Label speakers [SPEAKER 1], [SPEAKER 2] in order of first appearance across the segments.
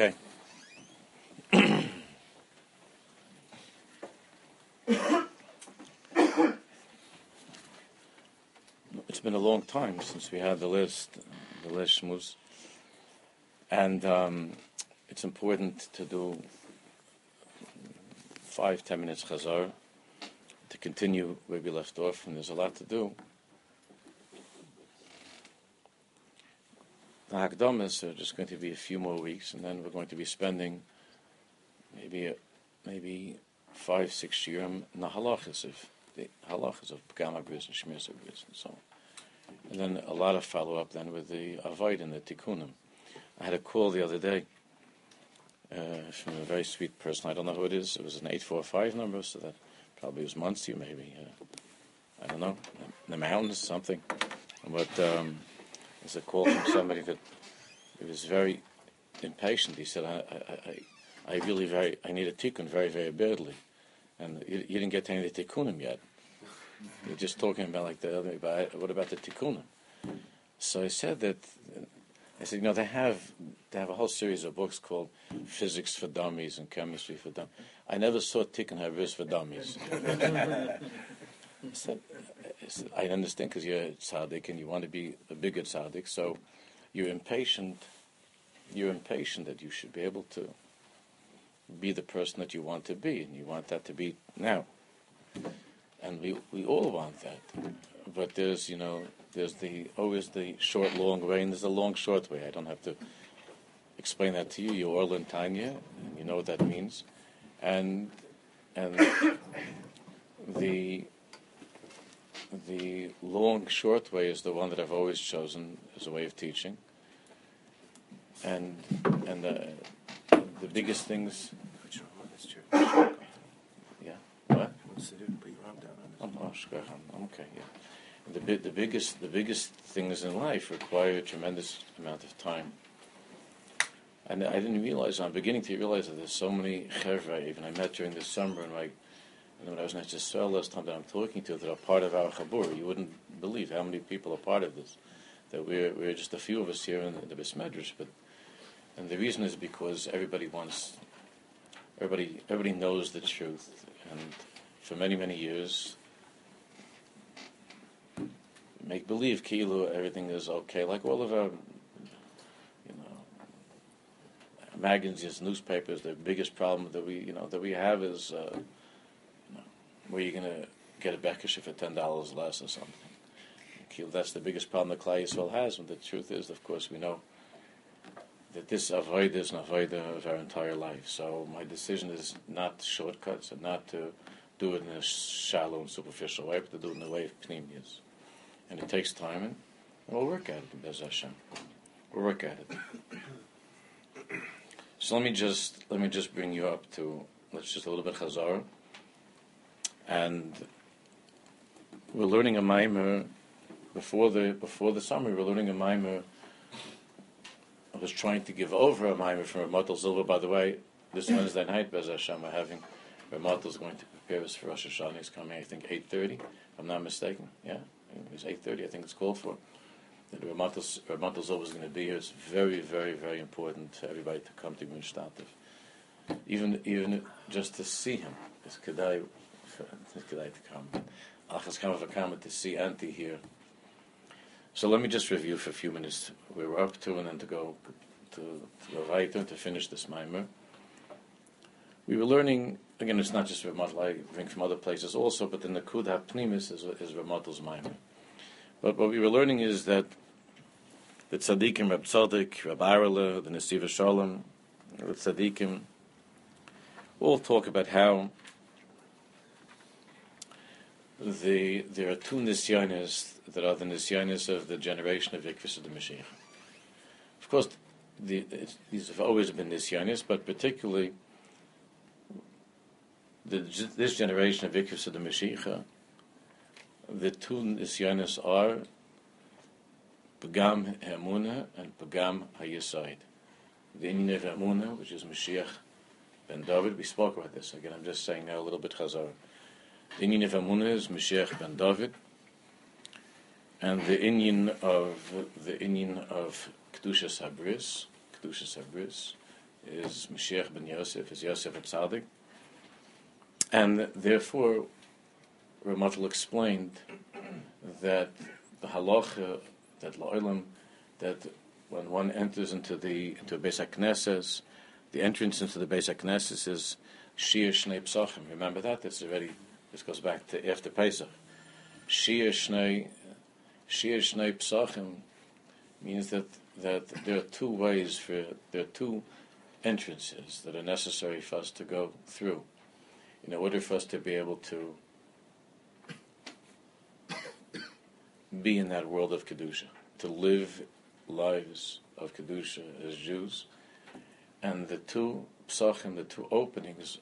[SPEAKER 1] Okay. it's been a long time since we had the list, the list shmuz, and um, it's important to do five, ten minutes chazar to continue where we left off, and there's a lot to do. The Hakdamas are just going to be a few more weeks, and then we're going to be spending maybe a, maybe five, six years in the halachas of the halachas of Pagama and Gris and so on. And then a lot of follow up then with the Avoid and the Tikkunim. I had a call the other day uh, from a very sweet person. I don't know who it is. It was an 845 number, so that probably was Monsey, maybe. Uh, I don't know. In the mountains, something. But um, it's a call from somebody that he was very impatient. He said, I, I, I, I really very, I need a tikkun very, very badly. And you, you didn't get to any of the tikkunim yet. You're just talking about like the other, but what about the tikkunim? So I said that, I said, you know, they have, they have a whole series of books called Physics for Dummies and Chemistry for Dummies. I never saw tikkun have for dummies. I said, I understand because you're a tzaddik and you want to be a bigger tzaddik, so you're impatient. You're impatient that you should be able to be the person that you want to be, and you want that to be now. And we we all want that, but there's you know there's the always the short long way, and there's the long short way. I don't have to explain that to you. You're all in Tanya, and you know what that means, and and the the long short way is the one that I've always chosen as a way of teaching. And and the, the biggest things. Yeah. What? Sit down. Put your arm I'm, oh, I'm okay. Yeah. The the biggest the biggest things in life require a tremendous amount of time. And I didn't realize. I'm beginning to realize that there's so many chevra. Even I met during the summer, and like when I was in Israel last time that I'm talking to that are part of our Chabur, you wouldn't believe how many people are part of this. That we're, we're just a few of us here in the, the Bismedrash, but and the reason is because everybody wants, everybody everybody knows the truth, and for many many years, make believe Kilu everything is okay, like all of our, you know, magazines, newspapers. The biggest problem that we you know that we have is. Uh, where you're going to get a Bekisha for ten dollars less or something. That's the biggest problem the Klai Yisrael has. And the truth is, of course, we know that this avoid is an avoid of our entire life. So my decision is not shortcuts and not to do it in a shallow and superficial way, but to do it in the way of pneumias. And it takes time, and we'll work at it, Bez Hashem. We'll work at it. So let me just let me just bring you up to let's just a little bit chazara and we're learning a mimer before the before the summer. We're learning a mimer. I was trying to give over a mimer from Ramatal Zilva. By the way, this Wednesday night, Bez Hashem, we're having is going to prepare us for Rosh Hashanah. He's coming, I think, eight thirty. If I'm not mistaken. Yeah, it's eight thirty. I think it's called for. That Ramatal Zilva is going to be here. It's very, very, very important for everybody to come to Gunshtativ. Even, even just to see him. It's kedai Achas come of to see Auntie here. So let me just review for a few minutes where we're up to and then to go to, to go weiter, to finish this mimer. We were learning, again, it's not just I from other places also, but the Nakud HaPnimis is, is Ramatal's mimer. But what we were learning is that the tzaddikim, Rab Tzaddik, Rab Arala, the Nesiva Shalom, the tzaddikim, all talk about how the there are two nisyanis that are the nisyanis of the generation of Ikvis of the Mashiach. Of course, the, these have always been nisyanis, but particularly the, this generation of Ikvis of the Mashiach, the two nisyanis are Pagam Hamuna and Pagam Hayeside. The of Hamuna, which is Mashiach ben David, we spoke about this. Again, I'm just saying now a little bit Chazar. The Indian of Amunah is Mashiach ben David, and the Indian of the Indian of Kedusha Sabris, Kedusha Sabris, is Mashiach ben Yosef, is Yosef Atzadik. And therefore, Ramatul explained that the halacha, that la'olam, that when one enters into the into a Beis HaKnesses, the entrance into the Beis HaKnesses is Shir Shnei Psachim. Remember that? This already, this goes back to after Pesach. Shir Shnei, Shir Shnei Psachim means that, that there are two ways for, there are two entrances that are necessary for us to go through in order for us to be able to be in that world of Kedusha, to live lives of Kedusha as Jews. And the two psachim, the two openings,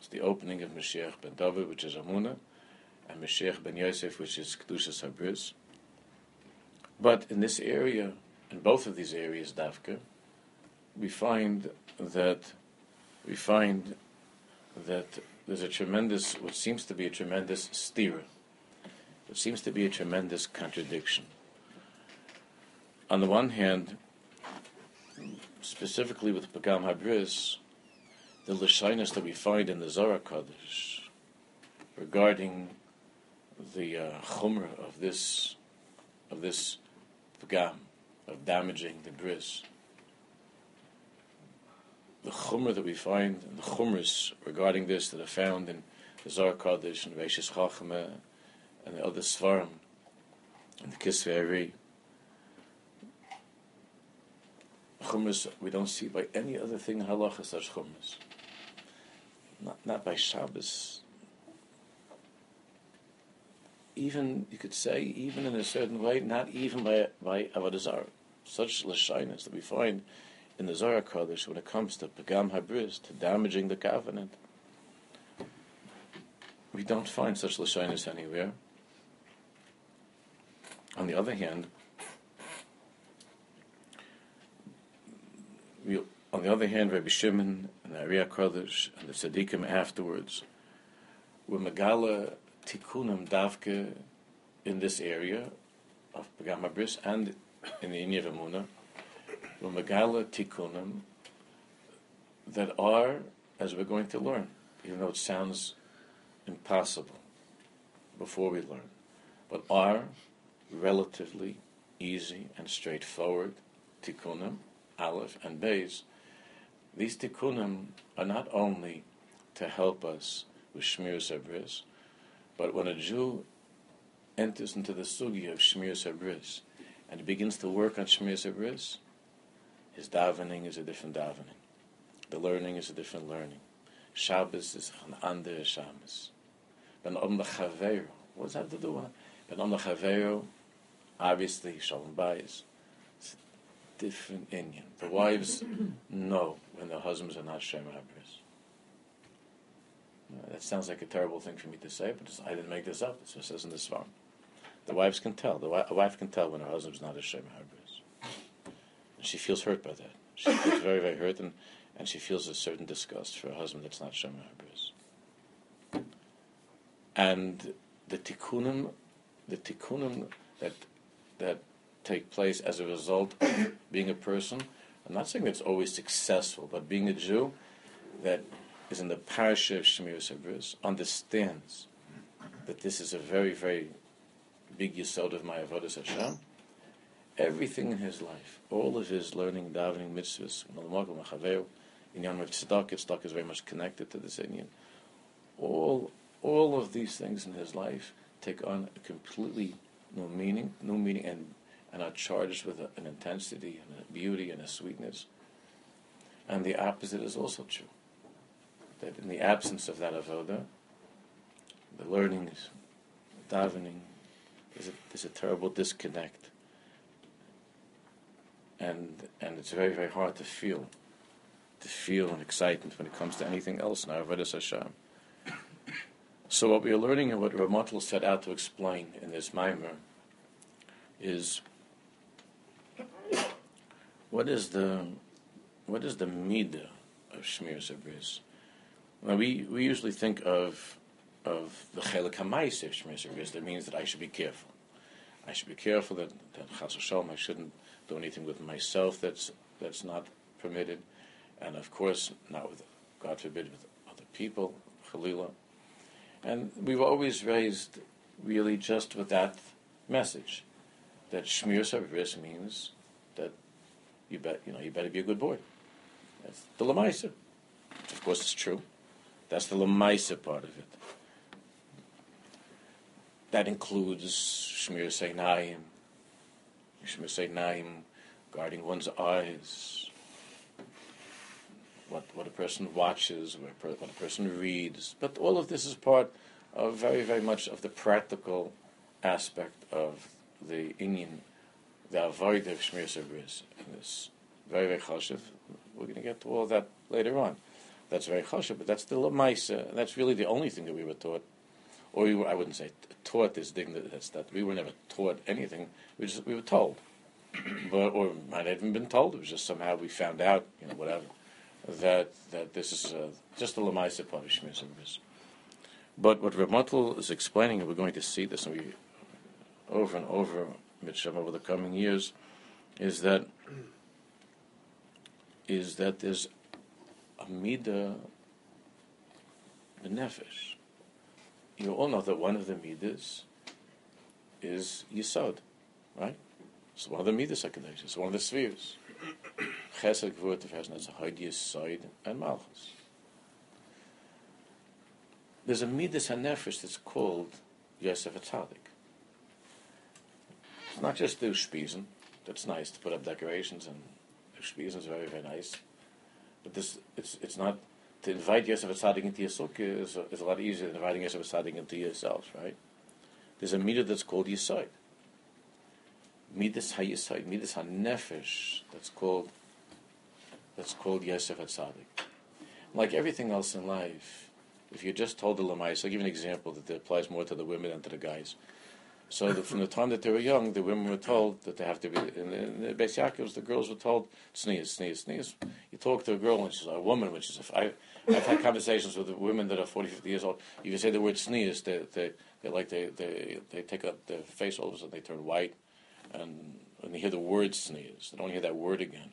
[SPEAKER 1] is the opening of Mashiach ben David, which is Amuna, and Mashiach ben Yosef, which is Kedusha Sabris. But in this area, in both of these areas, Dafka, we find that we find that there's a tremendous, what seems to be a tremendous stira. It seems to be a tremendous contradiction. On the one hand, specifically with Pagam Habris, the Lashinus that we find in the Zohar Kodesh regarding the uh, chumrah of this of this pagam of damaging the bris. The chumrah that we find, the chumras regarding this that are found in the Zohar Kodesh and Reishis Chachma and the other Svarim and the Kisvei Chumras we don't see by any other thing in halacha such chumras. Not, not by Shabbos. Even, you could say, even in a certain way, not even by, by Avodah Such lashiness that we find in the Zohar Kodesh when it comes to Pagam Habris, to damaging the covenant. We don't find such lashiness anywhere. On the other hand, we, on the other hand, Rabbi Shimon and the Ariya Kodesh and the Tzaddikim afterwards were Megala Tikkunim Davke in this area of Pagam Habris and in the Inyan Amuna were Megala Tikkunim that are, as we're going to learn, even though it sounds impossible before we learn, but are relatively easy and straightforward tikkunim, aleph and beis. These tikkunim are not only to help us with shmir sabris, but when a Jew enters into the sugi of shmir sabris and begins to work on shmir sabris, his davening is a different davening. The learning is a different learning. Shabbos is an andere Shabbos. Ben Om What does that have to do with Ben Om Obviously, Shalom Bayis. It's a different Indian. The wives know when their husbands are not Shem Habris. Uh, that sounds like a terrible thing for me to say, but I didn't make this up. It says in the Svarm. The wives can tell. The wi- wife can tell when her husband's not a Shem Habris. And she feels hurt by that. She feels very, very hurt, and, and she feels a certain disgust for a husband that's not Shem Habris. And the tikkunim, the tikkunim that that take place as a result of being a person. I'm not saying that's always successful, but being a Jew that is in the parish of Shemir Sabris understands that this is a very, very big yisod of my avodas Hashem. Everything in his life, all of his learning, davening, mitzvahs, in Yom Tzedakah, Tzedakah is very much connected to this Indian. All, all of these things in his life take on a completely no meaning, no meaning, and, and are charged with an intensity and a beauty and a sweetness. And the opposite is also true. That in the absence of that avoda, the learning, is, davening, is a, there's a terrible disconnect. And, and it's very, very hard to feel, to feel an excitement when it comes to anything else in Avodah Hashem. So what we are learning and what Ramatul set out to explain in this mimer is what is the what is the midah of Shmir Sabris? Well, we, we usually think of of the chelik hamayis of Shmir Sabris. That means that I should be careful. I should be careful that that Chas I shouldn't do anything with myself that's that's not permitted, and of course not with, God forbid, with other people, Khalila. And we've always raised really just with that message that Shmir Sabris means that you bet you know you better be a good boy. That's the Lamaisa. Which of course is true. That's the Lamaisa part of it. That includes Shmir Seinayim, Shmir Seinayim, guarding one's eyes, what, what a person watches, what a person reads. But all of this is part of very, very much of the practical aspect of the Indian, the avoid of Shmir Sabris. And this very, very chashiv. We're going to get to all that later on. That's very chashiv, but that's still a. And that's really the only thing that we were taught. Or we were, I wouldn't say taught this thing that, that's that. We were never taught anything. We, just, we were told. but, or might have even been told. It was just somehow we found out, you know, whatever, that, that this is uh, just a lamaisa part of Shmir Sabris. But what Rav is explaining, and we're going to see this and we, over and over, Mitzvah, over the coming years, is that is that there's a midah benefesh. You all know that one of the midas is yisod, right? It's one of the midas hakadosh. It's one of the spheres. Chesed gvur tefes that's a hod yisod and malchus. There's a midas hanefesh that's called Yosef. It's not just the Ushpizen. That's nice to put up decorations and Ushpizen is very, very nice. But this, it's, it's not, to invite Yosef Atzadik into your sukkah is, is a lot easier than inviting Yosef Atzadik into yourself, right? There's a midah that's called Yisoid. Midas HaYisoid, Midas HaNefesh, that's called, that's called Yosef Atzadik. Like everything else in life, if you're just told the lamais, I'll give you an example that applies more to the women than to the guys. So the, from the time that they were young, the women were told that they have to be. In the, in the Beis Yaakovs, the girls were told sneeze, sneeze, sneeze. You talk to a girl when she's a woman, when she's a. I, I've had conversations with women that are 40, 50 years old. You can say the word sneeze, they they they like they they they take up their face all of a sudden they turn white, and when they hear the word sneeze, they don't hear that word again.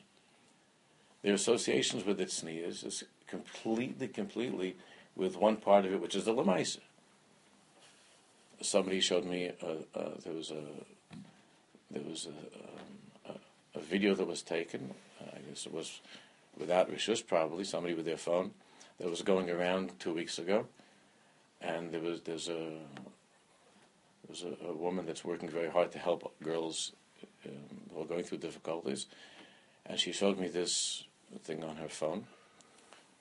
[SPEAKER 1] Their associations with it sneeze is completely, completely with one part of it, which is the lemaisa. Somebody showed me there was a there was a, um, a, a video that was taken. Uh, I guess it was without rishus, probably somebody with their phone that was going around two weeks ago, and there was there's a there's a, a woman that's working very hard to help girls um, who are going through difficulties, and she showed me this thing on her phone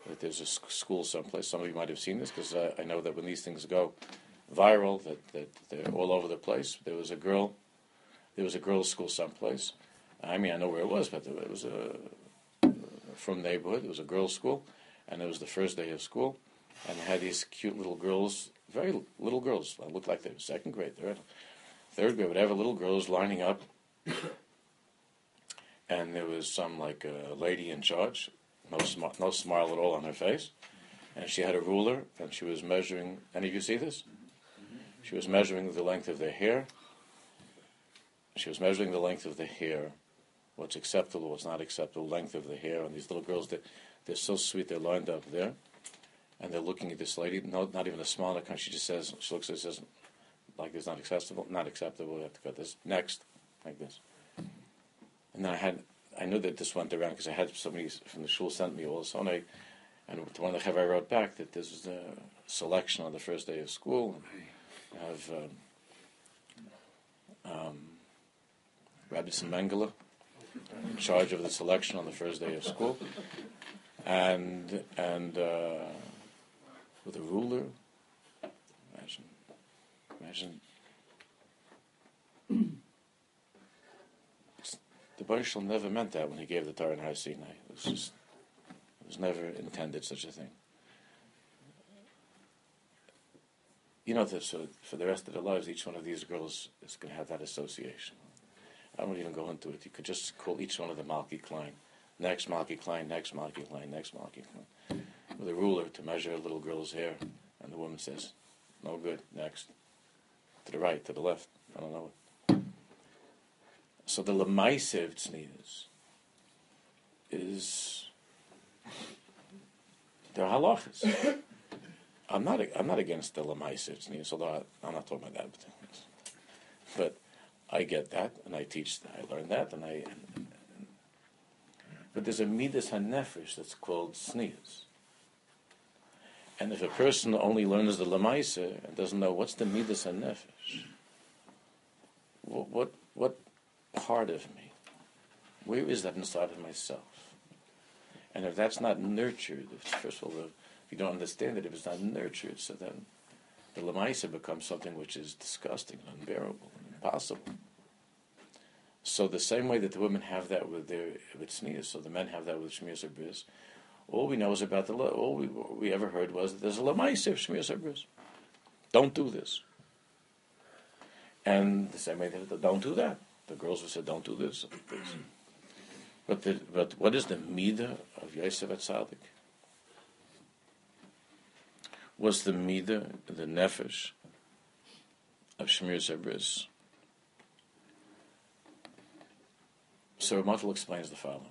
[SPEAKER 1] that there's a school someplace. Some of you might have seen this because uh, I know that when these things go viral, that, that they're all over the place. There was a girl, there was a girls' school someplace. I mean, I know where it was, but it was a from neighborhood. It was a girls' school, and it was the first day of school, and they had these cute little girls, very little girls, looked like they were second grade, third, third grade, whatever, little girls lining up. and there was some like a lady in charge no, sm- no smile at all on her face. And she had a ruler, and she was measuring. Any of you see this? She was measuring the length of their hair. She was measuring the length of the hair, what's acceptable, what's not acceptable, length of the hair. And these little girls, they, they're so sweet, they're lined up there. And they're looking at this lady, no, not even a smile on She just says, she looks at it, says, like it's not acceptable, not acceptable, we have to cut this. Next, like this. And then I had I knew that this went around because I had somebody from the shul sent me all this on and to one of the I wrote back that this was the selection on the first day of school. I have um, um, Rabbitzin Mengele in charge of the selection on the first day of school, and and uh, with a ruler. Imagine, imagine the Baruch never meant that when he gave the Torah in Har Sinai. It was just, it was never intended such a thing. You know so for the rest of their lives, each one of these girls is going to have that association. I won't even go into it. You could just call each one of them Malki Klein. Next Malki Klein, next Malki Klein, next Malki Klein. With a ruler to measure a little girl's hair. And the woman says, no good, next. To the right, to the left. I don't know. So the Lemaisev Tznius is They're halachas. I'm not. I'm not against the lemaisiv although I'm not talking about that. But I get that, and I teach. I learn that, and I. And, but there's a midas hanefesh that's called sneers. And if a person only learns the lemaisa and doesn't know what's the midas hanefesh, what, what what part of me, where is that inside of myself? And if that's not nurtured, if, first of all, if you don't understand it, if it's not nurtured, so then the lemaisa becomes something which is disgusting, and unbearable, and impossible. So the same way that the women have that with their with so the men have that with shmiras bris. All we know is about the all we, we ever heard was that there's a lamaisa of shmiras bris. Don't do this. And the same way that don't do that. The girls would say, don't do this. But the, but what is the midah of Yosef Atzadik? Was the midah, the nefesh of Shemir Zabris? So Ramatl explains the following.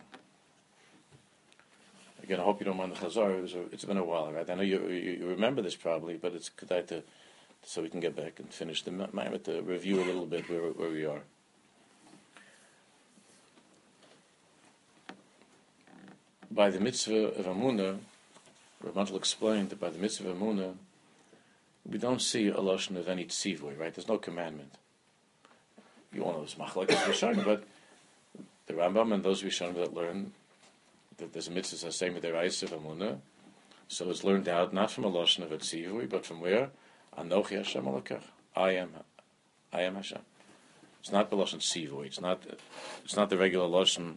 [SPEAKER 1] Again, I hope you don't mind the Chazar. It's been a while, right? I know you, you, you remember this probably, but it's good to so we can get back and finish the Maimet to review a little bit where, where we are. By the mitzvah of Amunah, Ramatl explained that by the mitzvah of Amunah, we don't see a lashon of any tzivoy, right? There's no commandment. You all know this machlekes Rishonim, but the Rambam and those Rishonim that learn that there's a mitzvah same with their eyes of Amunah, so it's learned out not from a lashon of a tzivui, but from where? Anochi Hashem Alakach. I am, I am Hashem. It's not the lashon tzivui. It's not, it's not the regular lashon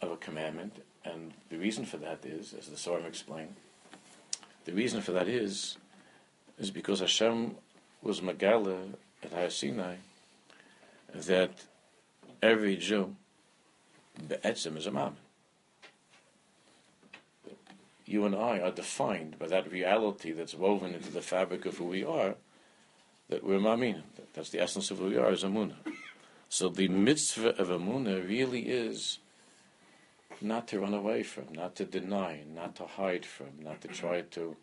[SPEAKER 1] of a commandment, and the reason for that is, as the Sorim explained, the reason for that is, is because Hashem was Megala at Har Sinai that every Jew, Be'etzim, is a Mammon. You and I are defined by that reality that's woven into the fabric of who we are, that we're Mamin. That's the essence of who we are, is Amunah. So the mitzvah of Amunah really is not to run away from, not to deny, not to hide from, not to try to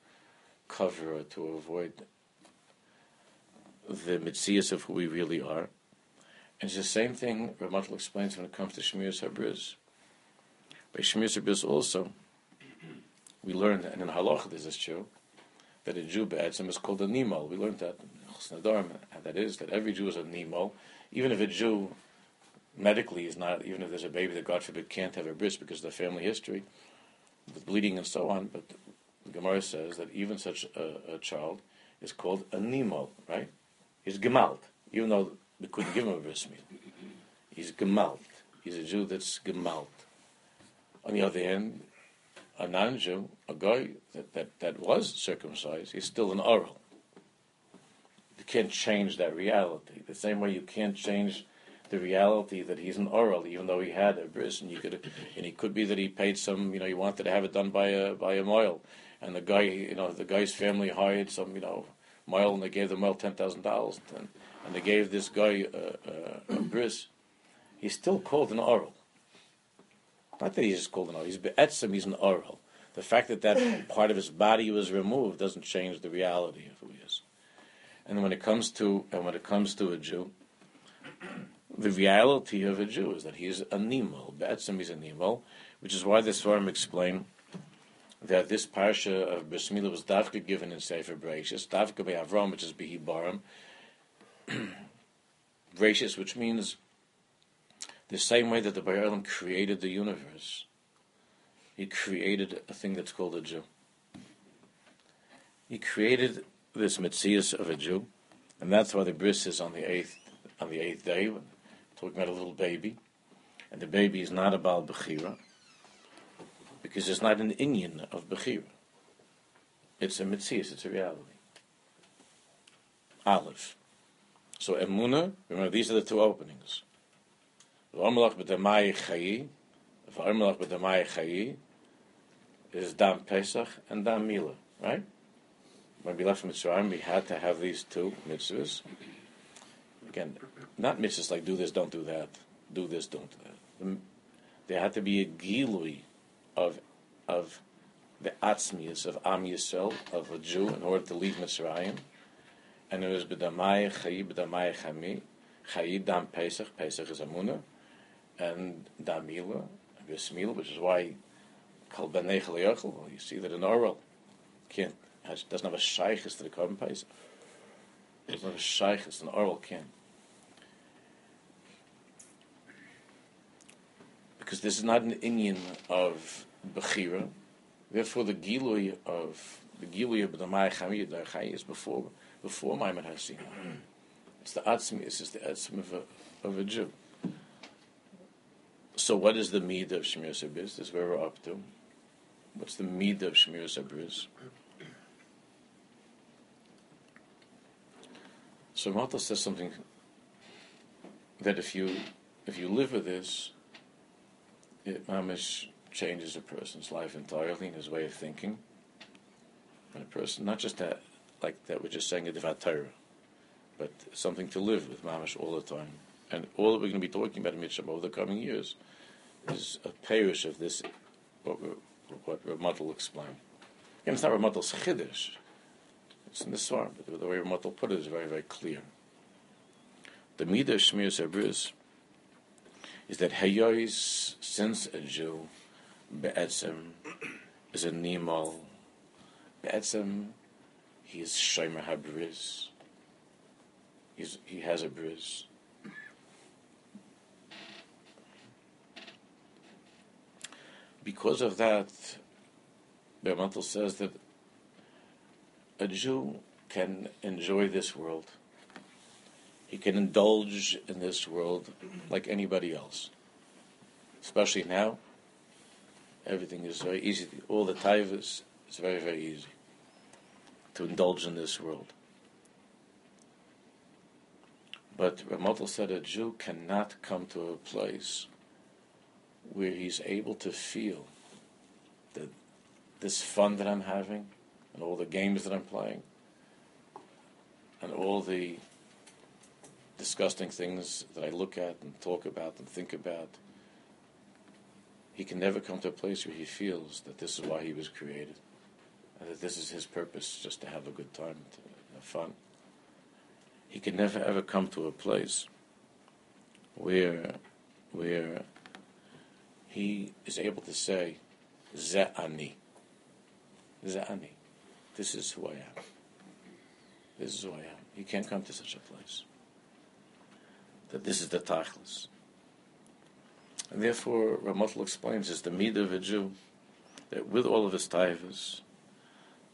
[SPEAKER 1] cover or to avoid the mitzias of who we really are. And it's the same thing Ramatl explains when it comes to Shemiras Habriz. By Shemiras Habriz also, we learned, and in Halach this is true, that a Jew Be'etzim is called a Nimol. We learned that in and that is that every Jew is a Nimol, even if a Jew medically is not, even if there's a baby that God forbid can't have a bris because of the family history, with bleeding and so on, but the Gemara says that even such a, a child is called a Nimol, right? He's Gemalt, even though we couldn't give him a bris meal. He's Gemalt. He's a Jew that's Gemalt. On the other hand, a non-Jew, a guy that, that, that was circumcised, he's still an oral. You can't change that reality. The same way you can't change the reality that he's an oral, even though he had a bris, and you could, and he could be that he paid some, you know, he wanted to have it done by a by a mile, and the guy, you know, the guy's family hired some, you know, mile, and they gave the mile ten thousand dollars, and and they gave this guy a, a, a bris. He's still called an oral. Not that he's just called an oral. He's be'etzim. He's an oral. The fact that that part of his body was removed doesn't change the reality of who he is. And when it comes to and when it comes to a Jew, the reality of a Jew is that he's a nimol. Be'etzim he's a nimol, which is why the Svarim explain that this parsha of Bris Milah was dafka given in Sefer Bereshis, dafka by Avram, which is Bihi Baram, Bereshis, which means the same way that the Baal created the universe, he created a thing that's called a Jew. He created this mitzias of a Jew, and that's why the bris is on the eighth on the eighth day talking about a little baby, and the baby is not about Bechira, because it's not an Inyan of Bechira. It's a Mitzias, it's a reality. Aleph. So Emuna, remember these are the two openings. V'amalach b'damai chayi, v'amalach b'damai chayi, is Dam Pesach and Dam Mila, right? When we left Mitzrayim, we had to have these two mitzvahs. Again, not mitzvahs like do this, don't do that, do this, don't do that. There had to be a gilui of of the atzmius of Am Yisrael, of a Jew, in order to leave Mitzrayim. And it was B'damai Chayi B'damai Chami. Chayi Dam Pesach, Pesach is Amunah, and Damila, Bismil, which is why Benech Le'yochel, you see that in Oral, can't, has, doesn't have a shaykhis to the Korban Pesach. Doesn't have a shaykhis, an Oral can't. Because this is not an Indian of Bechira, therefore the Gilui of the Gilui of the Chai is before before Maimon Hasina. It's the Atzmi, it's just the Atzmi of a, of a Jew. So what is the Mead of Shemir Sabriz? This is where we're up to. What's the Mead of Shemir Sabriz? So Mata says something that if you if you live with this, it um, mamish changes a person's life entirely and his way of thinking. And a person, not just that, like that we're just saying a Devat Torah, but something to live with mamish all the time. And all that we're going to be talking about in Mitzvah over the coming years is a parish of this, what, what Ramat will explain. And it's not Ramat's chiddush. It's in the Swarm, but the way Ramat put it is very, very clear. The Midah Shmir Sabris is that Hayois, since a Jew, Be'etzem, is a Nimal, Be'etzem, he is Shomer HaBriz. He's, he has a briz. Because of that, Bermantel says that a Jew can enjoy this world. He can indulge in this world like anybody else. Especially now, everything is very easy. All the taivas is very, very easy to indulge in this world. But Ramotel said a Jew cannot come to a place where he's able to feel that this fun that I'm having and all the games that I'm playing and all the disgusting things that I look at and talk about and think about, he can never come to a place where he feels that this is why he was created and that this is his purpose, just to have a good time, to have fun. He can never ever come to a place where where he is able to say, Ze'ani. Ze'ani. This is who I am. This is who I am. He can't come to such a place. That this is the tachlis. And therefore, Ramotel explains is the midah of a Jew that with all of his taivas,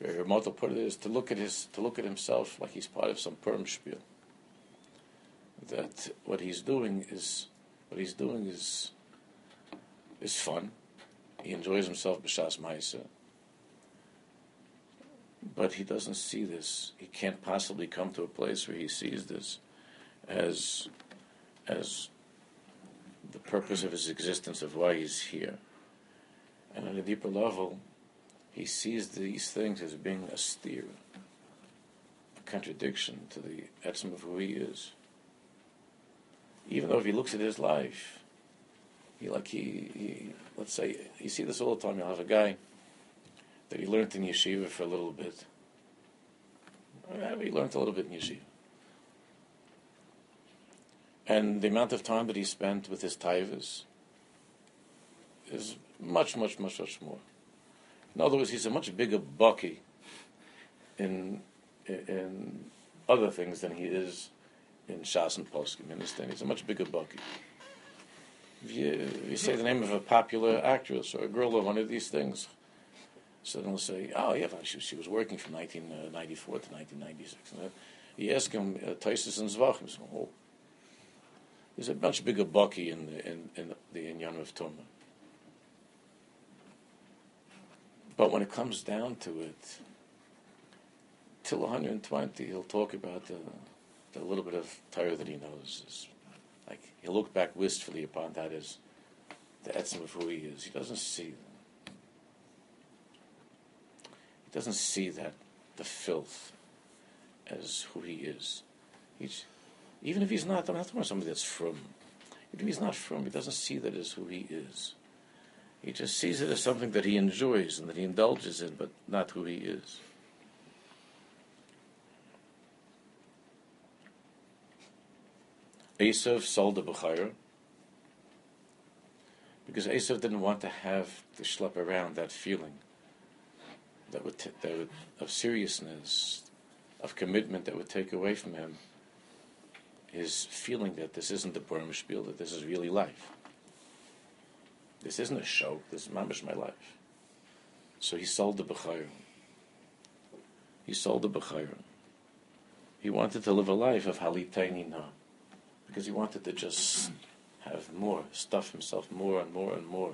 [SPEAKER 1] Ramotel put it is to look at his to look at himself like he's part of some Purim spiel. That what he's doing is what he's doing is is fun. He enjoys himself b'shas ma'isa. But he doesn't see this. He can't possibly come to a place where he sees this as as the purpose of his existence, of why he's here. And on a deeper level, he sees these things as being a steer, a contradiction to the essence of who he is. Even though if he looks at his life, he like he, he let's say you see this all the time. You'll have a guy that he learned in yeshiva for a little bit. He learned a little bit in yeshiva. And the amount of time that he spent with his taivas is much, much, much, much more. In other words, he's a much bigger bucky in in other things than he is in Shas and Poskim. You understand? He's a much bigger bucky. If you, if you say the name of a popular actress or a girl or one of these things, so they'll say, "Oh yeah, she, she was working from 1994 to 1996." And, uh, you ask him, uh, Taisus and Zvachim, oh, there's a much bigger bucky in the in, in the in Yom of Tumah. But when it comes down to it, till 120, he'll talk about the, the little bit of Torah that he knows. Like he'll look back wistfully upon that as the etzem of who he is. He doesn't see. He doesn't see that the filth as who he is. He's, even if he's not, I'm not talking about somebody that's from. Even if he's not from, he doesn't see that as who he is. He just sees it as something that he enjoys and that he indulges in, but not who he is. Esav sold the Bukhara because Esav didn't want to have to schlep around that feeling that would, t- that would of seriousness, of commitment that would take away from him his feeling that this isn't the Purim spiel, that this is really life. This isn't a show. This is mamish my life. So he sold the Bechayr. He sold the Bechayr. He wanted to live a life of halitaini na, because he wanted to just have more, stuff himself more and more and more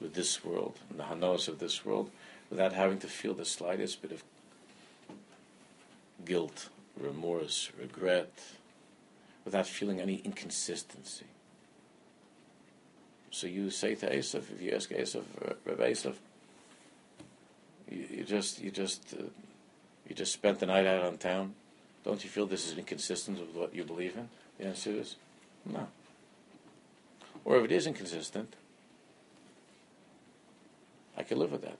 [SPEAKER 1] with this world and the hanos of this world, without having to feel the slightest bit of guilt, remorse, regret, without feeling any inconsistency. So you say to Esav, if you ask Esav, uh, Rabbi Esav, you, you, just you just uh, you just spent the night out on town. Don't you feel this is inconsistent with what you believe in? The answer is no. Or if it is inconsistent, I can live with that.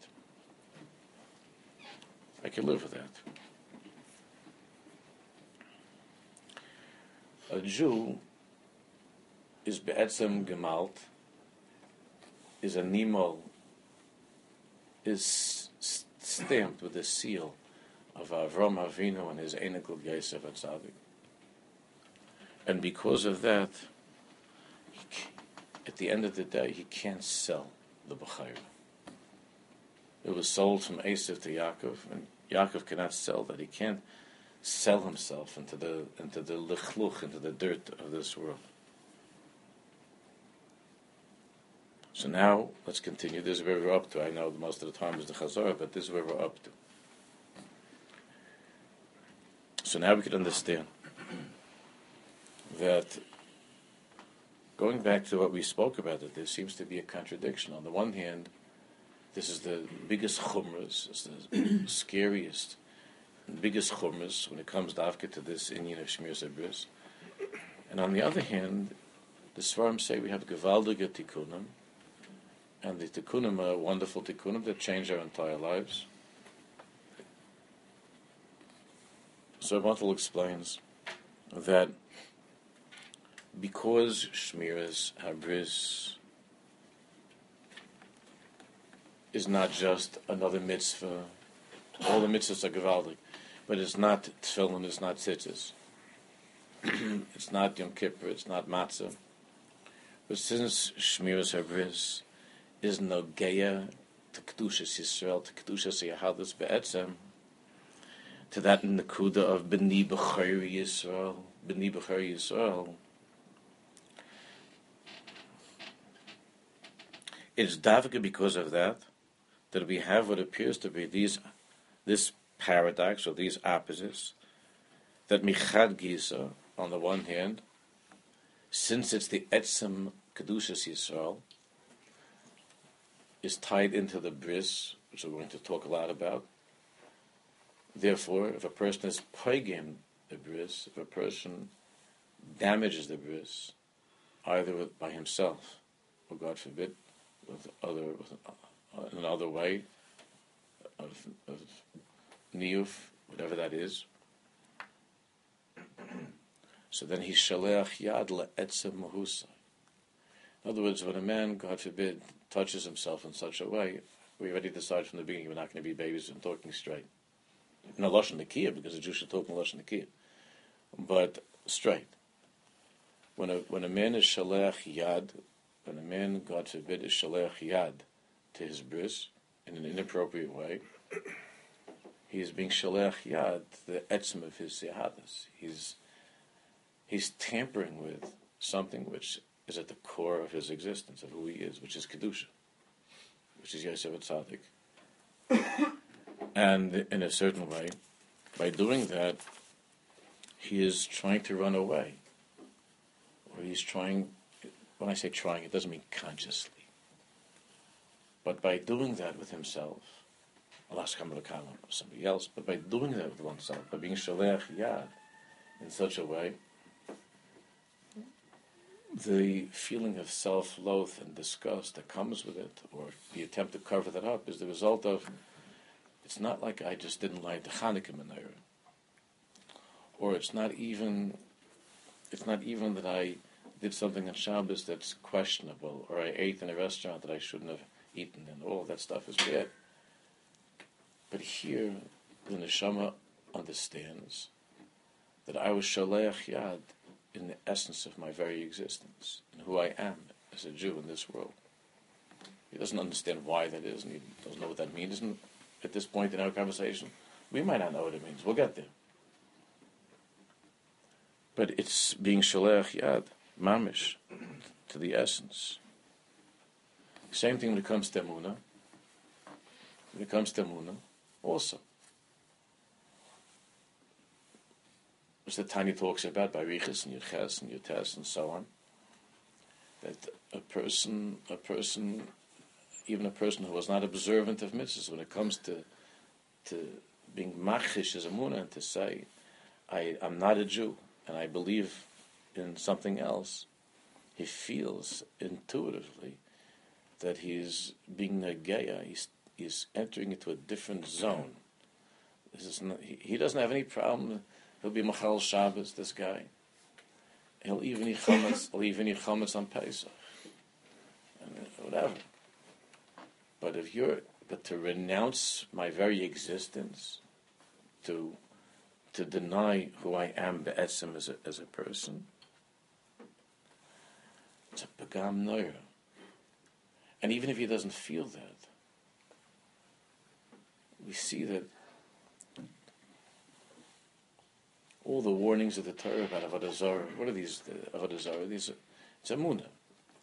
[SPEAKER 1] I can live with that. A Jew is be'etzem gemalt, is a nimol, is stamped with the seal of Avram Avinu and his Enikul Yosef Atzadik. And because of that, at the end of the day, he can't sell the Bechayra. It was sold from Esav to Yaakov, and Yaakov cannot sell that. He can't sell himself into the into the lichluch, into the dirt of this world. So now let's continue. This is where we're up to. I know most of the time is the Chazor, but this is where we're up to. So now we can understand that going back to what we spoke about, that there seems to be a contradiction. On the one hand, this is the biggest chumras, it's the scariest biggest chumras when it comes dafka to this Indian of Shmir Zabris. And on the other hand, the Svarim say we have Gavaldiga Tikkunim, and the Tikkunim are wonderful Tikkunim that change our entire lives. So Montel explains that because Shmiras Habris is not just another mitzvah, all the mitzvahs are Gavaldik but it's not tefillin, it's not tzitzis. it's not Yom Kippur, it's not matzah. But since Shmiras Habris is no geya to Kedushas Yisrael, to Kedushas Yahadus Be'etzem, to that Nakuda of B'ni B'chari Yisrael, B'ni B'chari Yisrael, it's davka because of that that we have what appears to be these this paradox or these opposites that Michad Gisa, on the one hand, since it's the Etzem Kedushas Yisrael, is tied into the bris, which we're going to talk a lot about. Therefore, if a person is poigim the bris, if a person damages the bris, either with, by himself, or God forbid, with other with, uh, another way of, of niyuf, whatever that is. So then he's shaleach yad le'etzem mahusa. In other words, when a man, God forbid, touches himself in such a way, we already decided from the beginning we're not going to be babies and talking straight. A lashon nekiah, because the Jews should talk in lashon nekiah, but straight. When a when a man is shaleach yad, when a man, God forbid, is shaleach yad to his bris in an inappropriate way, he is being shalech yad, the etzim of his yahadis. He's he's tampering with something which is at the core of his existence, of who he is, which is kedusha, which is Yosef Tzaddik. and in a certain way, by doing that, he is trying to run away, or he's trying. When I say trying, it doesn't mean consciously. But by doing that with himself, Alas Kamalakama or somebody else, but by doing that with oneself, by being Shalech Yad in such a way, the feeling of self-loath and disgust that comes with it, or the attempt to cover that up, is the result of. It's not like I just didn't like the Hanukkah menorah, or it's not even. It's not even that I did something on Shabbos that's questionable, or I ate in a restaurant that I shouldn't have eaten, and all that stuff is bad. But here, the neshama understands that I was shaleach yad in the essence of my very existence, and who I am as a Jew in this world. He doesn't understand why that is, and he doesn't know what that means at this point in our conversation. We might not know what it means. We'll get there. But it's being shalech yad, mamish, to the essence. Same thing when it comes to Emunah. When it comes to Emunah, also. which the Tanya talks about by Riches and Yuches and Yutes and so on, that a person, a person, even a person who was not observant of mitzvahs, when it comes to to being machish as a muna and to say, I, I'm not a Jew and I believe in something else, he feels intuitively that he's being negeya, he's, he's entering into a different zone. This is not, he, he doesn't have any problem He'll be Machal Shabbos, this guy. He'll even eat chametz, he'll even eat chametz on Pesach. And whatever. But if you're, but to renounce my very existence, to, to deny who I am be'etzim as a, as a person, it's a pagam noira. And even if he doesn't feel that, we see that all the warnings of the Torah about Avodah Zarah. What are these the Avodah Zarah? These are, it's Amunah.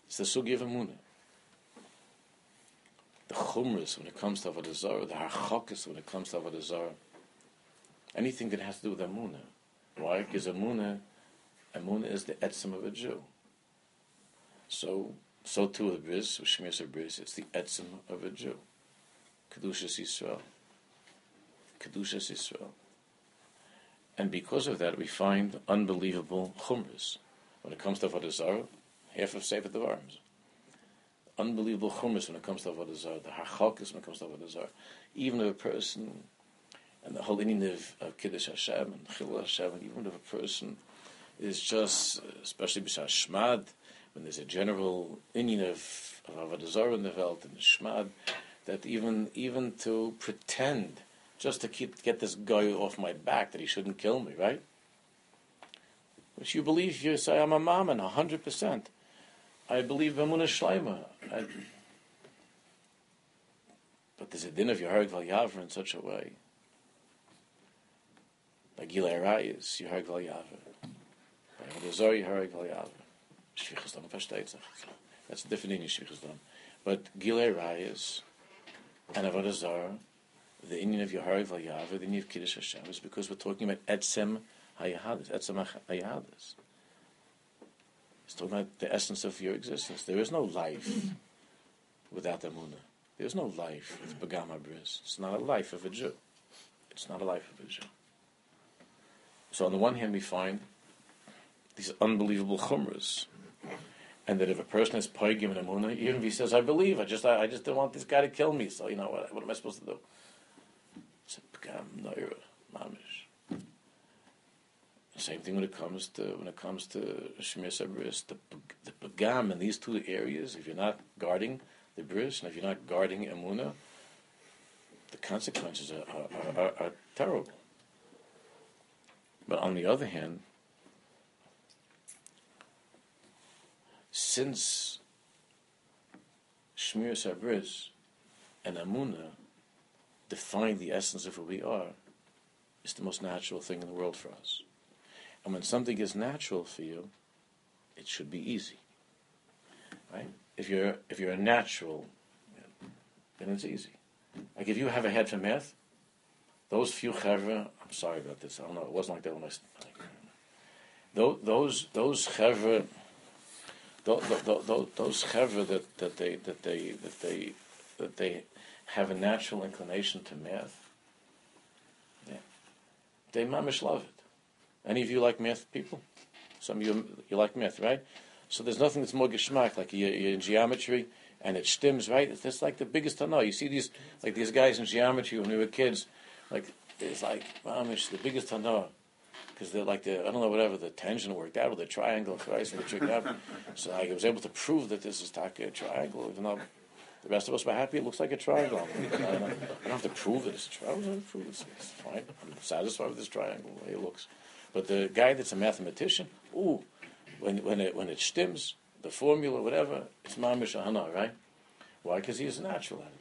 [SPEAKER 1] It's the sugi of Amunah. The chumras when it comes to Avodah Zarah, the harchakas when it comes to Avodah Zarah. Anything that has to do with Amunah. Why? Because Amunah, Amunah is the etzim of a Jew. So, so too with Bris, with Shmir Bris, it's the etzim of a Jew. Kedushas Yisrael. Kedushas Yisrael. And because of that, we find unbelievable chumras. When it comes to Avodah Zarah, half of Sefer Devarim. Unbelievable chumras when it comes to Avodah the harchakas when it comes to Avodah. Even if a person, and the whole of, of Kiddush Hashem and Chilul Hashem, and even if a person is just, especially b'shas Shmad, when there's a general inyan of, of Avodah Zarah in the Welt and the Shmad, that even even to pretend just to keep get this guy off my back that he shouldn't kill me, right? Which you believe you say I'm a mammon, hundred percent. I believe Bamuna Shleima. But there's a din of Yeharg Val Yaver in such a way. Like Gilei Rayas, Yeharg Val Yaver. By Hadazar Yeharg Val Yaver. Shvichas Dam versteht sich. That's a different in Shvichas. But Gilei Rayas and Zarah the inyan of Yahari Vayav, the inyan of Kiddush Hashem, is because we're talking about Etzem Hayahadis, Etzem Hayahadis. It's talking about the essence of your existence. There is no life without Amunah. There is no life with Bagama Bris. It's not a life of a Jew. It's not a life of a Jew. So on the one hand, we find these unbelievable chumras, and that if a person is poigim in Amunah, even if he says, "I believe," I just, I, I just don't want this guy to kill me. So you know what? What am I supposed to do? Noira, mamish. Same thing when it comes to when it comes to Shemir Sabris, the the pagam in these two areas. If you're not guarding the bris, and if you're not guarding emuna, the consequences are, are, are, are terrible. But on the other hand, since Shmir Sabris and Amuna define the essence of who we are is the most natural thing in the world for us. And when something is natural for you, it should be easy. Right? If you're if you're a natural, then it's easy. Like if you have a head for math, those few chevra, I'm sorry about this. I don't know. It wasn't like that when I. Those those those chevra, those those chevra that, that they that they that they that they have a natural inclination to math, yeah. they mamish love it. Any of you like math people? Some of you you like math, right? So there's nothing that's more geschmack, like you're, you're in geometry and it stims, right? It's just like the biggest Tanah. You see these, like these guys in geometry when we were kids, like, it's like, mamish, the biggest Tanah. Because they're like the, I don't know, whatever, the tangent worked out, or the triangle, Christ, and the trick out. So I was able to prove that this is Taka a triangle, even though the rest of us were happy it looks like a triangle. I don't, I don't have to prove that it's a triangle. I don't have to prove it's, it's fine. I'm satisfied with this triangle, the way it looks. But the guy that's a mathematician, ooh, when, when, it, when it stims, the formula, whatever, it's mamish hana, right? Why? Because he is natural at it.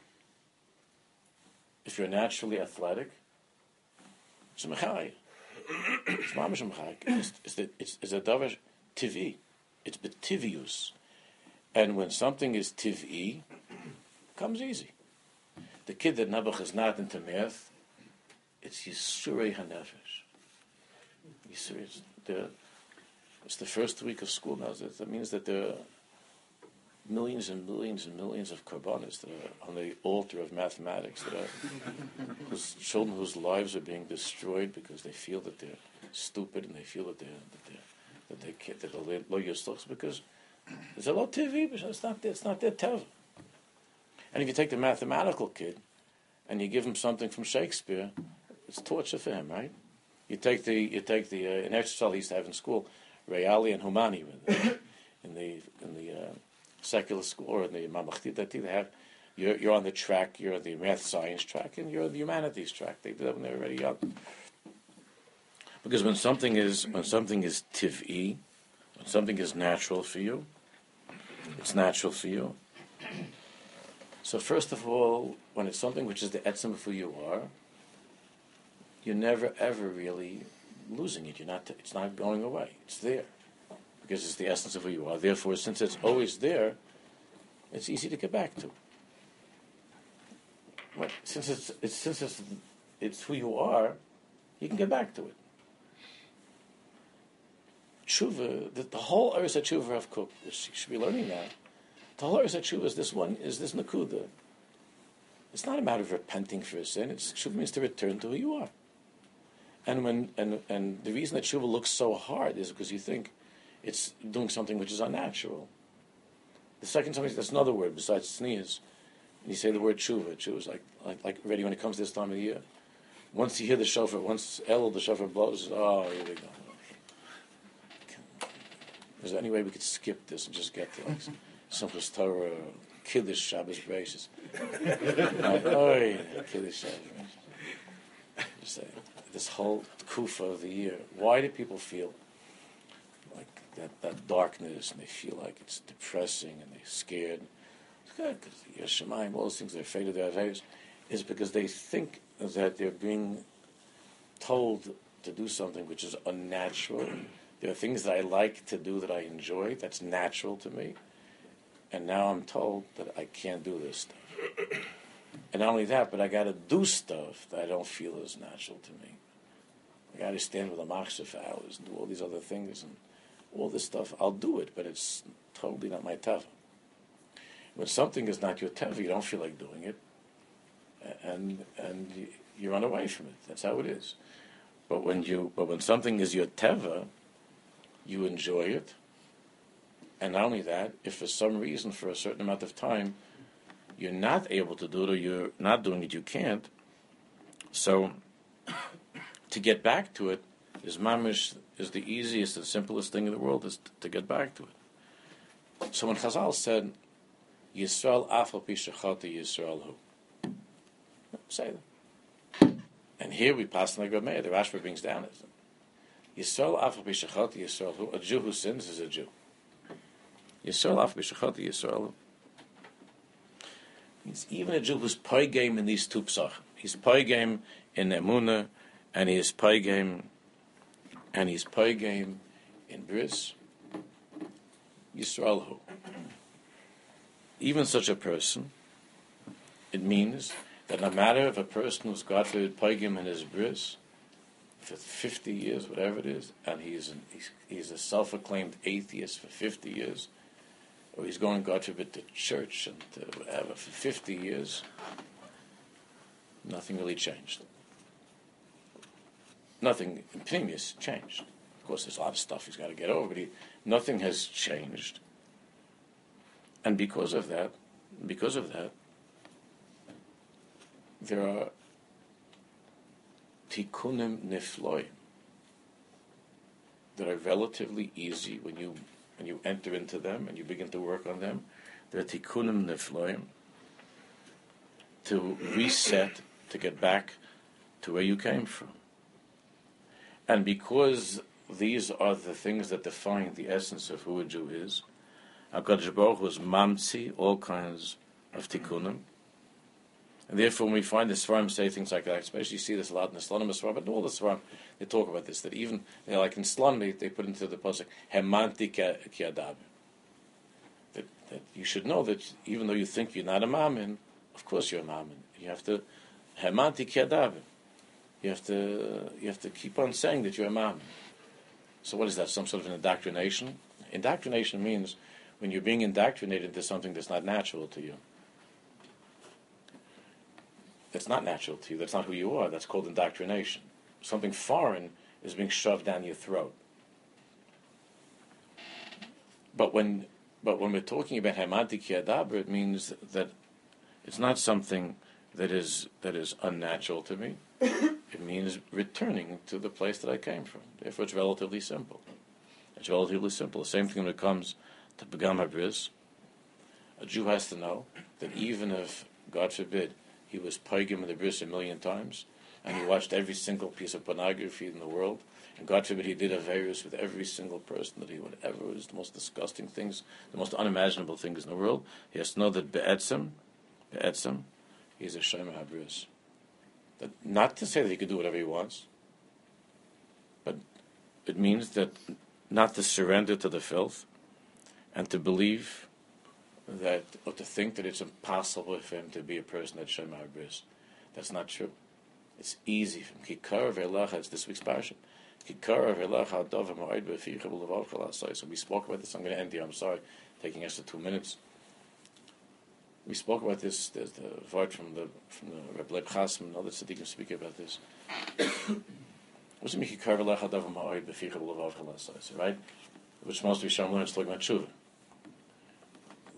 [SPEAKER 1] If you're naturally athletic, it's a mechai. It's mamish mechai. It's, it's, it's, it's a davar tivi. It's betivius. And when something is tivi, comes easy. The kid that Nebuch is not into math, it's Yisurei HaNefesh. Yisurei, it's the, it's the first week of school now. That means that there are millions and millions and millions of karbanis that are on the altar of mathematics, that are whose children whose lives are being destroyed because they feel that they're stupid and they feel that they're that they that they can't that they're low because there's a lot of TV, but it's not it's not their tev. And if you take the mathematical kid and you give him something from Shakespeare, it's torture for him, right? You take the you take the uh, in exercise he used to have in school, Reali and Humani in the in the, in the uh, secular school or in the Mamachti that they have. You're, you're on the track, you're on the math science track, and you're on the humanities track. They did that when they were very young. Because when something is when something is tiv'i, when something is natural for you, it's natural for you. So first of all, when it's something which is the etzem of who you are, you're never ever really losing it. You're not. It's not going away. It's there because it's the essence of who you are. Therefore, since it's always there, it's easy to get back to. But since it's, it's since it's it's who you are, you can get back to it. Tshuva, the, the whole Eretz Tshuva of Kook, you should be learning that the whole Tshuva is this one, is this Nakuda. It's not a matter of repenting for a sin. It's Tshuva means to return to who you are. And when and and the reason that Tshuva looks so hard is because you think it's doing something which is unnatural. The second time, that's another word besides sneeze. And you say the word tshuva. Tshuva is like, like, like ready when it comes this time of the year. Once you hear the shofar, once El, the shofar blows, oh, here we go. Is there any way we could skip this and just get to like Simchas Torah, Kiddush Shabbos Bereishis. Oh, Kiddush Shabbos. This whole kufa of the year. Why do people feel like that, that darkness and they feel like it's depressing and they're scared? It's good because Yeshamaim, all those things they're afraid of their affairs, is because they think that they're being told to do something which is unnatural. There are things that I like to do that I enjoy, that's natural to me and now I'm told that I can't do this stuff. And not only that, but I got to do stuff that I don't feel is natural to me. I got to stand with a machzor for hours and do all these other things and all this stuff. I'll do it, but it's totally not my teva. When something is not your teva, you don't feel like doing it, and and you, run away from it. That's how it is. But when you but when something is your teva, you enjoy it, and not only that, if for some reason, for a certain amount of time, you're not able to do it or you're not doing it, you can't. So, to get back to it is mamish is the easiest and simplest thing in the world is to, to get back to it. So when Chazal said, Yisrael afal pishachata Yisrael hu. Say that. And here we pass in the Gemara. The Rashba brings down it. Yisrael afal pishachata Yisrael hu. A Jew who sins is a Jew. Yisrael af b'shachot Yisrael. He's even a Jew who's game in these two psach. He's game in Emuna, and he is game, and he's game in Bris. Yisrael who. Even such a person, it means that no matter if a person who's God forbid game in his bris for 50 years, whatever it is, and he's, an, he's, he's a self-acclaimed atheist for 50 years, or he's going, God forbid, to church and to whatever for 50 years, nothing really changed. Nothing in previous changed. Of course, there's a lot of stuff he's got to get over, but he, nothing has changed. And because of that, because of that, there are tikkunim nifloy that are relatively easy when you when you enter into them and you begin to work on them. They're tikkunim nifloim to reset, to get back to where you came from. And because these are the things that define the essence of who a Jew is, HaKadosh Baruch was mamtzi, all kinds of tikkunim. And therefore, when we find the Svarim say things like that, especially you see this a lot in the Slonim Svarim, but in all the Svarim, they talk about this, that even, you know, like in Slonim, they, they put into the Pasuk, Hemanti kiadab. That, that you should know that even though you think you're not a Mamin, of course you're a Mamin. You have to, Hemanti kiadab. You have to, you have to keep on saying that you're a Mamin. So what is that, some sort of an indoctrination? Indoctrination means when you're being indoctrinated into something that's not natural to you. That's not natural to you. That's not who you are. That's called indoctrination. Something foreign is being shoved down your throat. But when, but when we're talking about Hamanti Kiadabra, it means that it's not something that is, that is unnatural to me. it means returning to the place that I came from. Therefore, it's relatively simple. It's relatively simple. The same thing when it comes to Begam HaBris. A Jew has to know that even if, God forbid, he was pagim in the bris a million times, and he watched every single piece of pornography in the world. And God forbid he did a virus with every single person that he would ever It was the most disgusting things, the most unimaginable things in the world. He has to know that be'etzim, be'etzim, he's a shomer habris. That not to say that he could do whatever he wants, but it means that not to surrender to the filth, and to believe that, or to think that it's impossible for him to be a person that Shemar Bris. That's not true. It's easy. From Kikar Ve'elacha, it's this week's parsha. Kikar Ha'moed Be'ficha B'levav Chalasai. So we spoke about this. I'm going to end here. I'm sorry, taking us to two minutes. We spoke about this. There's the word from the from the Reb Leib Chasim and other tzaddikim speak about this. What's it mean? Kikar Ha'moed Be'ficha B'levav Chalasai. Right? Which most of Yisham learns talking about.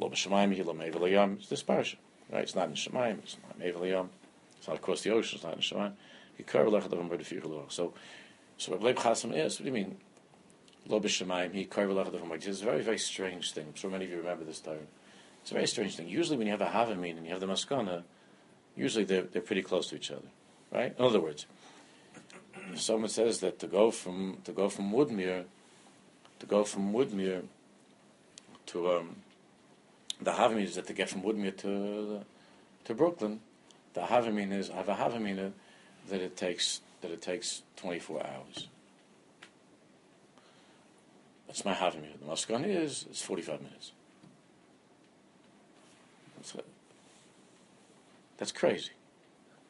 [SPEAKER 1] Lo b'shamayim hi lo me'evel yam. It's this parsha, right? It's not in Shemayim. It's not me'evel yam. It's not across the ocean. It's not in Shemayim. Yikar lechad avim b'defir lo. So, so Rabbi Chasim is. What do you mean? Lo b'shamayim hi kar lechad avim It's a very very strange thing. I'm sure many of you remember this time. It's a very strange thing. Usually, when you have a havamin and you have the maskana, usually they're they're pretty close to each other, right? In other words, someone says that to go from to go from Woodmere, to go from Woodmere to um, the Havamin is that to get from Woodmere to to Brooklyn, the Havamin is I have a Havamina that it takes that it takes 24 hours. That's my Havamina. The maskana is it's 45 minutes. That's, that's crazy.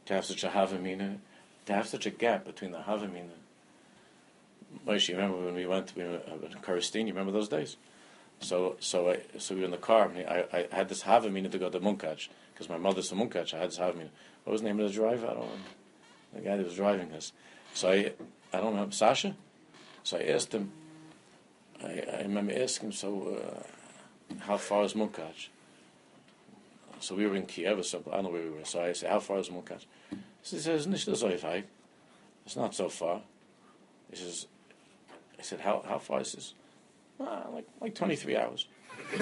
[SPEAKER 1] To have such a Havamina, to have such a gap between the Havamina. Moshe, you remember when we went to at Karistine, you remember those days? So so I, so we were in the car, and I, I had this havamina to go to Munkach because my mother's a Munkach. I had this havamina. What was the name of the driver? I don't know. The guy that was driving us. So I I don't know Sasha. So I asked him. I, I remember asking him, so uh, how far is Munkach? So we were in Kiev or something. I don't know where we were. So I said, how far is Munkach? So he says. It's not so far. He says, I said, how, how far is this? Uh, like like 23 hours.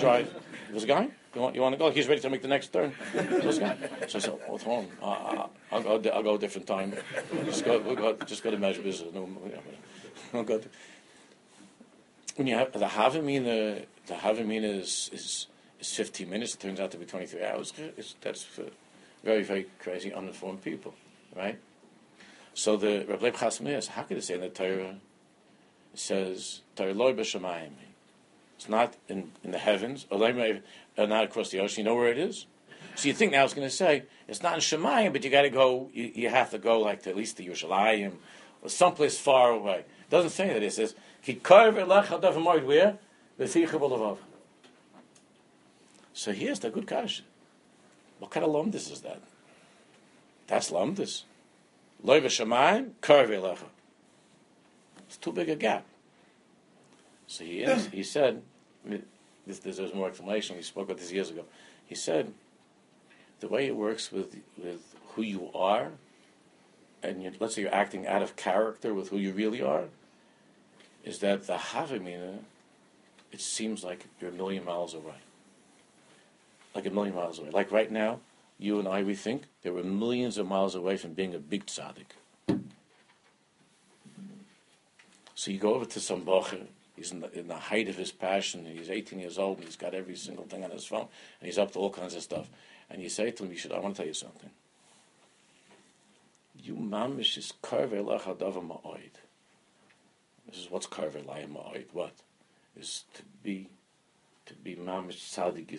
[SPEAKER 1] Drive. There's a guy. You want, you want to go? He's ready to make the next turn. A guy. So I said, hold on. Uh, I'll, go, I'll go a different time. Just go, we'll go, just go to measure business. No, go to, when you have the Havamina, the Havamina is, is, is 15 minutes. It turns out to be 23 hours. It's, that's for very, very crazy, uninformed people, right? So the Rabbi Chasim is, how could it say in the Torah, says, it's not in, in the heavens, or uh, not across the ocean. You know where it is? So you think now it's going to say, it's not in Shemayim, but you got to go, you, you, have to go like to at least to Yerushalayim, or someplace far away. It doesn't say that. It says, where? The So here's the good kasha. What kind of lumdis is that? That's lumdis. Loy v'shamayim, karve lecha. Too big a gap. So he he said, this, there's more explanation. We spoke about this years ago. He said, the way it works with with who you are, and you, let's say you're acting out of character with who you really are, is that the havamina, it seems like you're a million miles away. Like a million miles away. Like right now, you and I, we think that we're millions of miles away from being a big tzaddik. So you go over to some bocher, he's in the, in the, height of his passion, he's 18 years old, and he's got every single thing on his phone, and he's up to all kinds of stuff. And you say to him, you should, I want to tell you something. You mamish is karve lachadava ma'oid. This is what's karve ma'oid. What? Is to be, to be mamish tzadik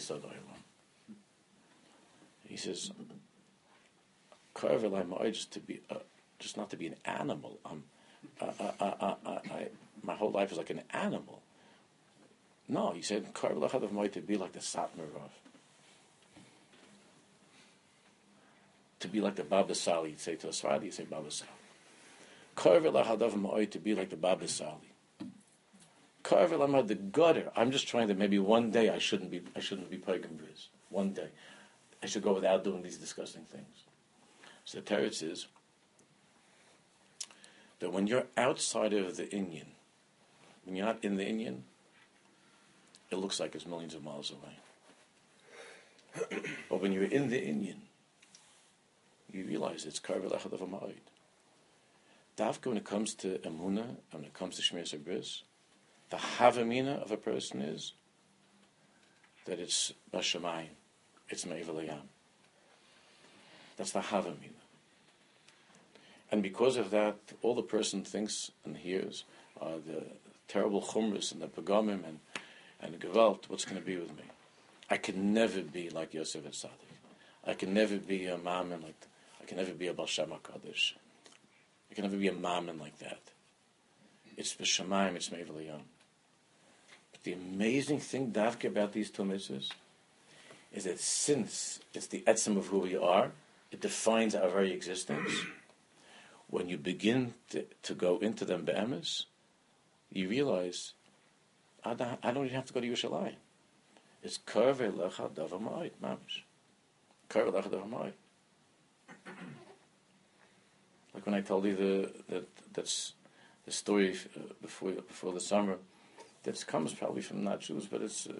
[SPEAKER 1] He says, karve ma'oid is to be, just not to be an animal. I'm, I, my whole life is like an animal. No, he said, to be like the Satmar Rav. to be like the Baba Sali. You'd say to a Swadi, you say Baba Sali. to be like the Baba Sali. the gutter. I'm just trying to maybe one day I shouldn't be I shouldn't be Pagam One day. I should go without doing these disgusting things. So the Teretz is that when you're outside of the Inyan, when you're not in the Inyan, it looks like it's millions of miles away. but when you're in the Inyan, you realize it's karvel echad of a ma'id. Dafka, when it comes to emuna, when it comes to shmir sabris, the havamina of a person is that it's bashamayim, it's me'ivalayam. That's the havamina. And because of that, all the person thinks and hears are the terrible chumras and the pagamim and, and the gewalt, what's going to be with me? I can never be like Yosef Atzadik. I can never be a mammon like I can never be a Baal Shem HaKadosh. I can never be a mammon like that. It's B'Shamayim, it's Me'ev But the amazing thing, Davke, about these two mitzvahs is that since it's the etzem of who we are, it defines our very existence. When you begin to, to go into them be'emes, you realize, I don't, I don't even have to go to Yerushalayim. It's karve lecha davamai, mamish. Karve lecha davamai. Like when I told you the that that's the story uh, before before the summer. That comes probably from not Jews, but it's uh,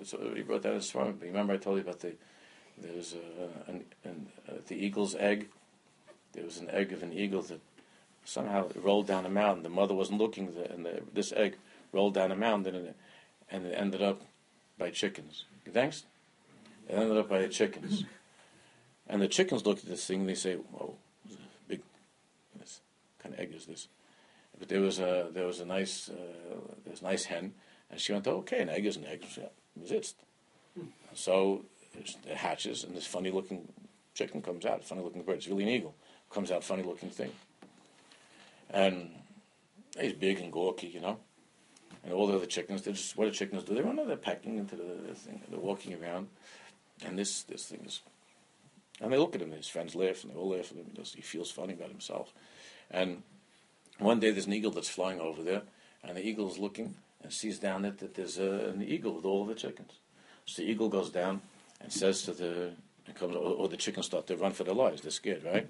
[SPEAKER 1] it's he wrote that in. But remember, I told you about the there was a, an, an, uh, the eagle's egg. There was an egg of an eagle that somehow rolled down a mountain. The mother wasn't looking, and the, this egg rolled down a mountain, and it, and it ended up by chickens. Thanks. It ended up by the chickens. And the chickens looked at this thing and they say, "Whoa, big, this kind of egg is this?" But there was a there was a nice uh, there's a nice hen, and she went, "Okay, an egg is an egg." Besitzt. So it hatches, and this funny looking chicken comes out. Funny looking bird. It's really an eagle. Comes out, funny looking thing. And he's big and gawky, you know. And all the other chickens, they just what do chickens do? They run out, they're pecking into the, the thing, they're walking around, and this this thing is and they look at him, and his friends laugh, and they all laugh at him because he feels funny about himself. And one day there's an eagle that's flying over there, and the eagle's looking and sees down it that there's a, an eagle with all the chickens. So the eagle goes down and says to the, and comes, or, or, the chickens start to run for their lives. They're scared, right?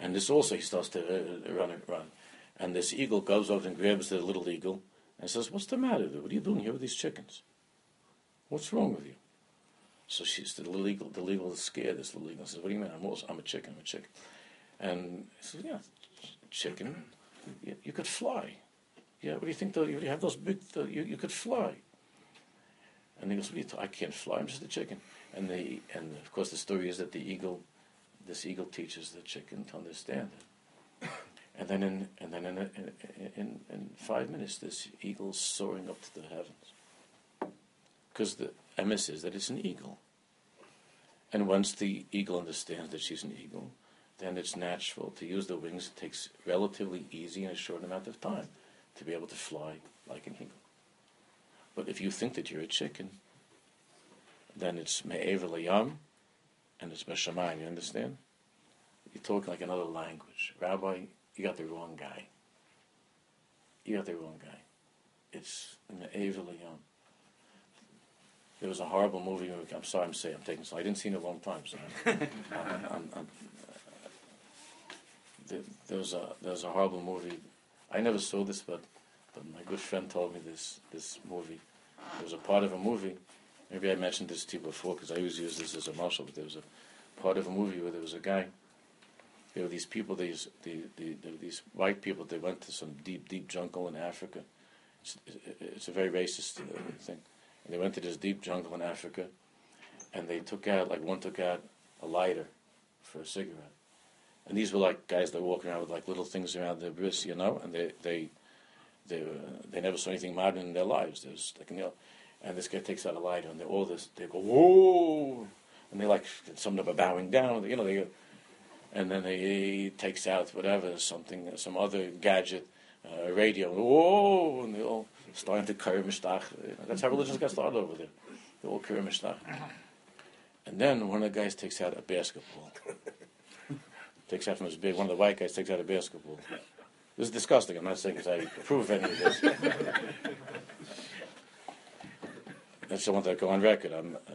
[SPEAKER 1] And this also he starts to uh, run and run. And this eagle goes over and grabs the little eagle and says, "What's the matter? What are you doing here with these chickens? What's wrong with you?" So she's the little eagle. The eagle is scared. This little eagle says, "What do you mean? I'm also I'm a chicken. I'm a chicken." And he says, "Yeah, chicken. You, you could fly. Yeah. What do you think? Though you have those big. The, you you could fly." And he goes, "What you? I can't fly. I'm just a chicken." And the and of course the story is that the eagle, this eagle teaches the chicken to understand it. And then in and then in in, in, in five minutes, this eagle's soaring up to the heavens because the emes is that it's an eagle. And once the eagle understands that she's an eagle, then it's natural to use the wings. It takes relatively easy in a short amount of time to be able to fly like an eagle. But if you think that you're a chicken, then it's me'ever layam, and it's bashamayim, you understand? You're talking like another language. Rabbi, you got the wrong guy. you got the wrong guy. It's an Ava Leon. There was a horrible movie. I'm sorry, I'm saying I'm taking. So I didn't see it in a long time. So I'm, I'm, I'm, there, there was a there was a horrible movie. I never saw this, but but my good friend told me this this movie. There was a part of a movie. Maybe I mentioned this to you before because I always use this as a marshal. But there was a part of a movie where there was a guy. There were these people. These the, the, the these white people. They went to some deep deep jungle in Africa. It's, it's a very racist uh, thing. And they went to this deep jungle in Africa, and they took out like one took out a lighter for a cigarette and these were like guys that were walking around with like little things around their wrists, you know, and they they they they never saw anything modern in their lives. There's like you know, and this guy takes out a lighter, and they all this they go whoa, and they like some of them are bowing down, you know, they go, and then he takes out whatever something some other gadget, uh, radio, whoa, and they all starting to curve mishtach. That's how religions got started over there. They all curve. And then one of the guys takes out a basketball takes out from his big. One of the white guys takes out a basketball. This is disgusting. I'm not saying because I approve any of this. That's the one that go on record. I'm, uh,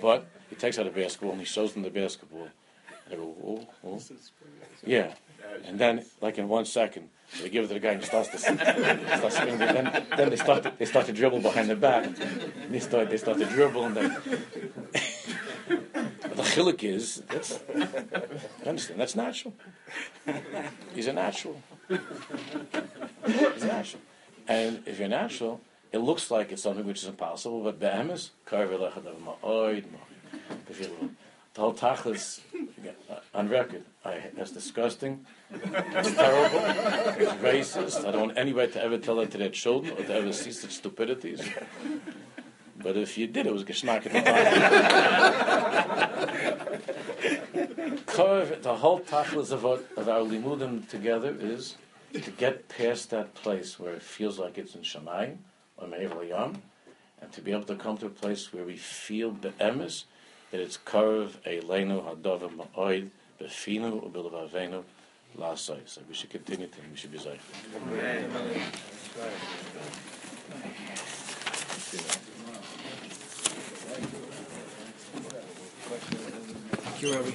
[SPEAKER 1] but he takes out a basketball and he shows them the basketball. They go, oh, oh. Yeah. And then, like in one second, they give it to the guy and he starts to, starts spinning. Then, then they start to, they start to dribble behind the back. They start they start to dribble and then the chilik is that's you understand that's natural. He's a natural. He's natural, and if you're natural, it looks like it's something which is impossible. But If the whole tachlis uh, on record, I, that's disgusting. It's terrible. It's racist. I don't want anybody to ever tell that to their children or to ever see such stupidities. But if you did, it was geschmack at the the whole tachlis of, of our limudim together is to get past that place where it feels like it's in Shemayim and to be able to come to a place where we feel the emes that it's karv eilenu hadava ma'oid befinu u'bilavavenu la'asai. So we should continue to, we should be zayif.
[SPEAKER 2] Thank you, Rabbi.